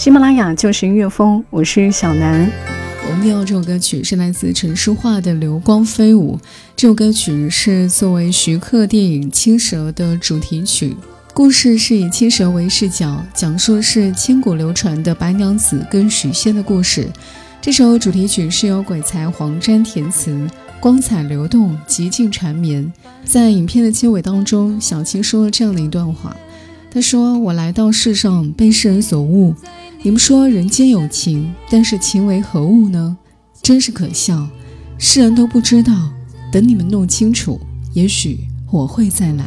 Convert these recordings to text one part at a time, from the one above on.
喜马拉雅就是音乐风，我是小南。我们听到这首歌曲是来自陈淑桦的《流光飞舞》。这首歌曲是作为徐克电影《青蛇》的主题曲，故事是以青蛇为视角，讲述的是千古流传的白娘子跟许仙的故事。这首主题曲是由鬼才黄沾填词，光彩流动，极尽缠绵。在影片的结尾当中，小青说了这样的一段话：“他说我来到世上，被世人所误。”你们说人间有情，但是情为何物呢？真是可笑，世人都不知道。等你们弄清楚，也许我会再来。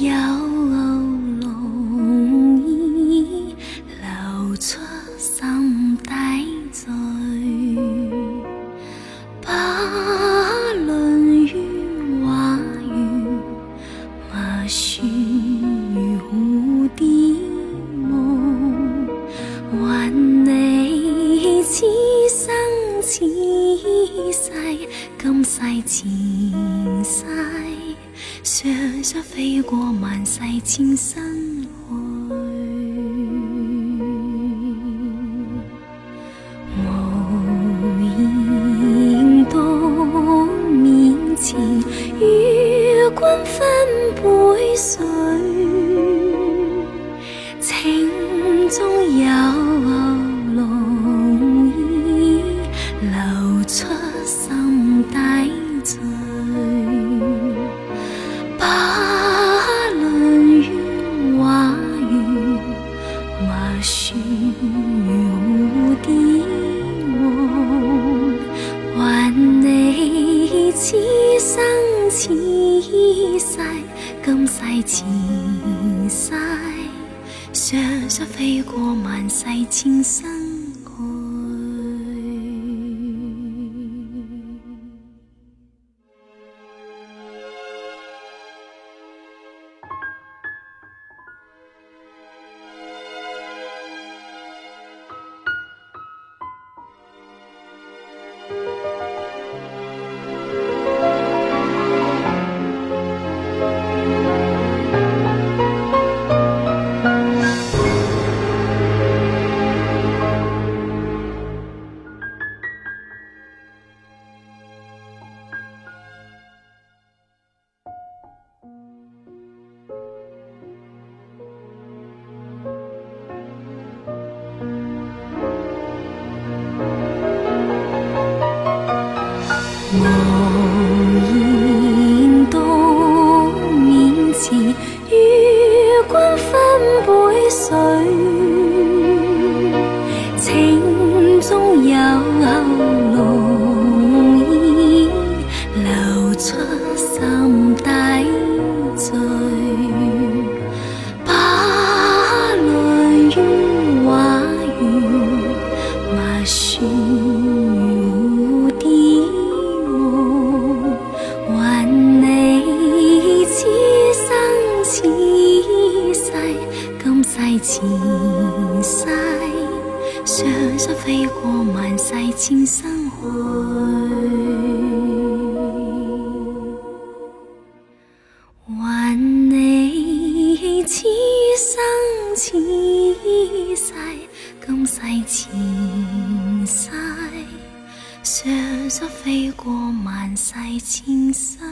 要今世前世，双双飞过万世千生山。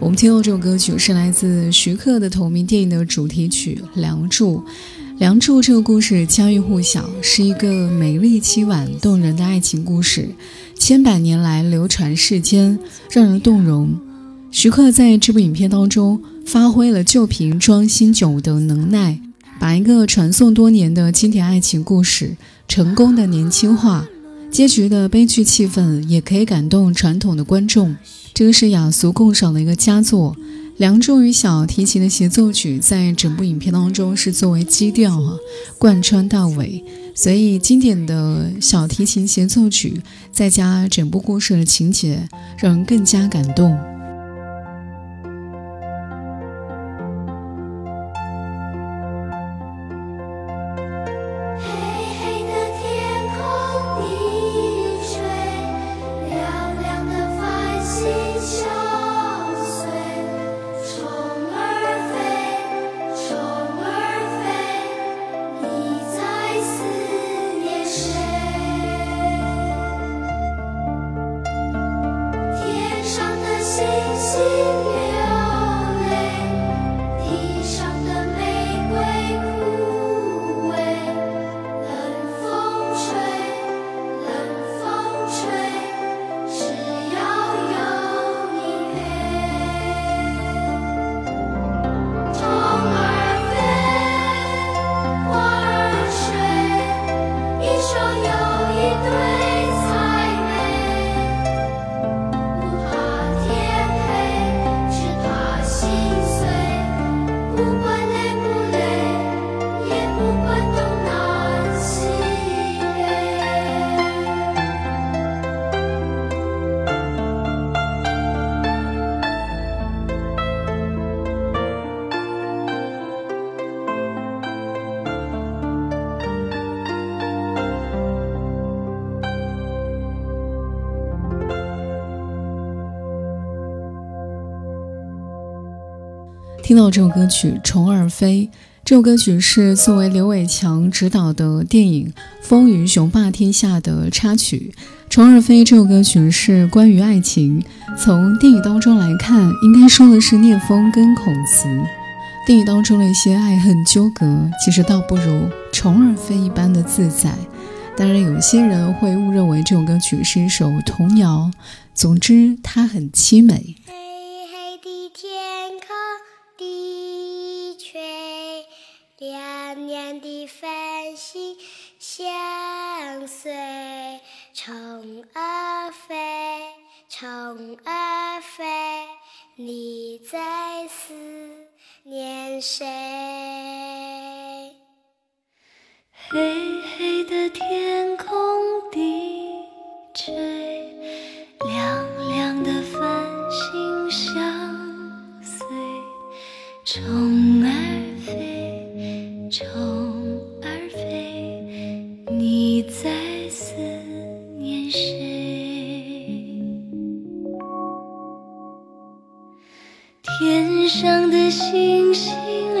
我们听到这首歌曲是来自徐克的同名电影的主题曲《梁祝》。《梁祝》这个故事家喻户晓，是一个美丽凄婉动人的爱情故事，千百年来流传世间，让人动容。徐克在这部影片当中发挥了旧瓶装新酒的能耐，把一个传颂多年的经典爱情故事成功的年轻化，结局的悲剧气氛也可以感动传统的观众。这个是雅俗共赏的一个佳作，《梁祝》与小提琴的协奏曲在整部影片当中是作为基调啊，贯穿到尾，所以经典的小提琴协奏曲再加整部故事的情节，让人更加感动。听到这首歌曲《虫儿飞》。这首歌曲是作为刘伟强执导的电影《风云雄霸天下》的插曲。《虫儿飞》这首歌曲是关于爱情，从电影当中来看，应该说的是聂风跟孔慈。电影当中的一些爱恨纠葛，其实倒不如虫儿飞一般的自在。当然，有些人会误认为这首歌曲是一首童谣。总之，它很凄美。相随。虫儿飞，虫儿飞，你在思念谁？嘿上的星星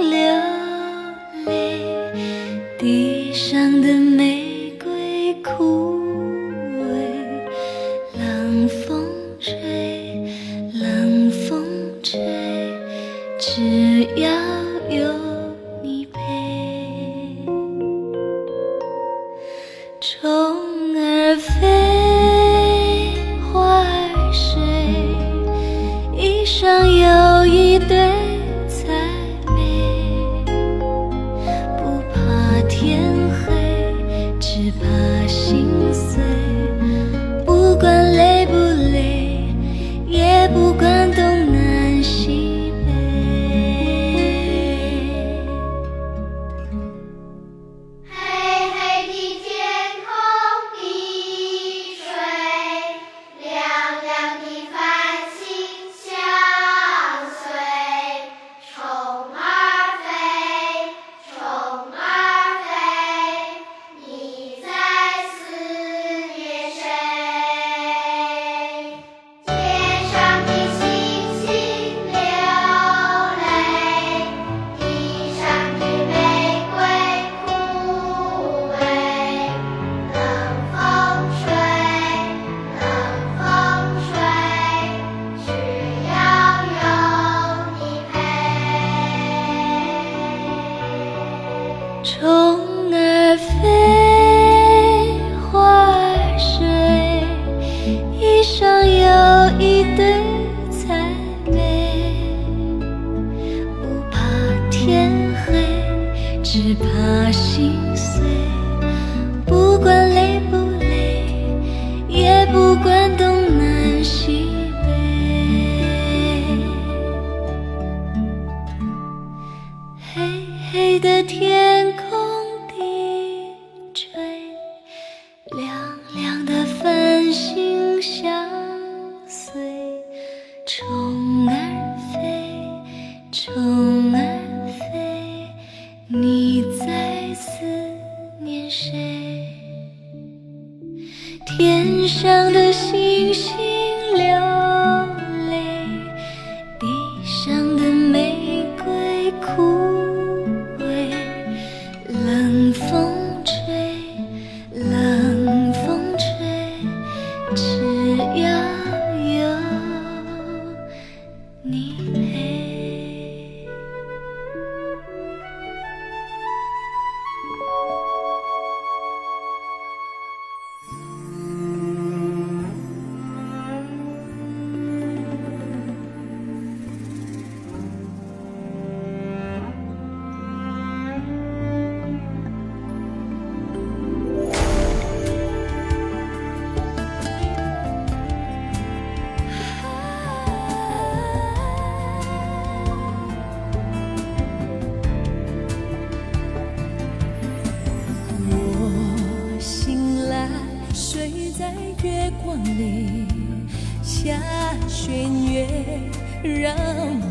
让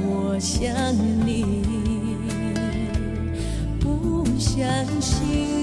我想你不相信。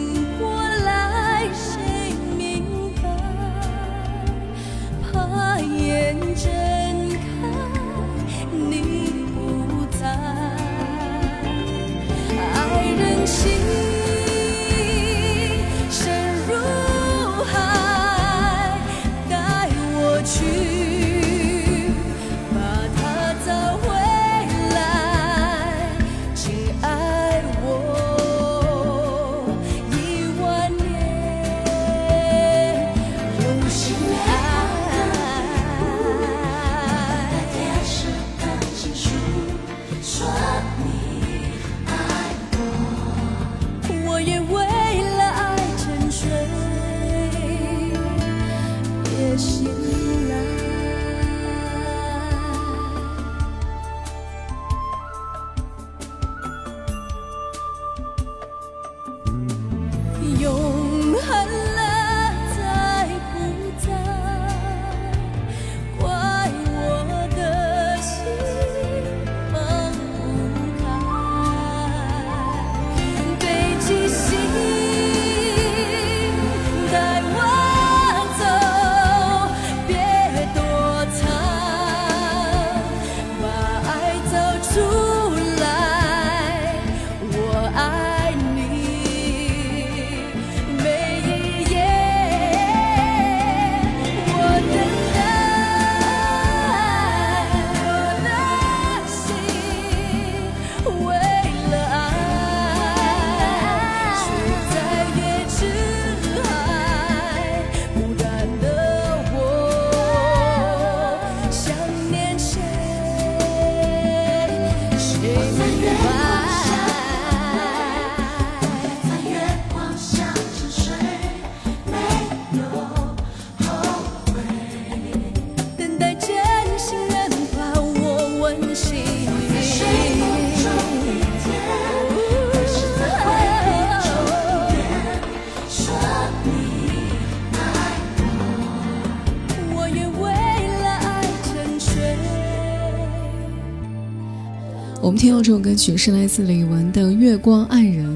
听到这首歌曲是来自李玟的《月光爱人》。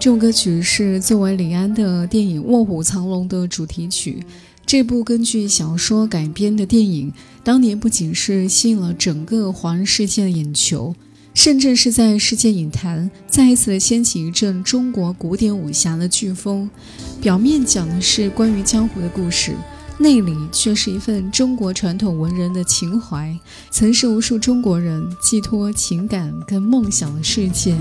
这首歌曲是作为李安的电影《卧虎藏龙》的主题曲。这部根据小说改编的电影，当年不仅是吸引了整个华人世界的眼球，甚至是在世界影坛再一次的掀起一阵中国古典武侠的飓风。表面讲的是关于江湖的故事。内里却是一份中国传统文人的情怀，曾是无数中国人寄托情感跟梦想的世界。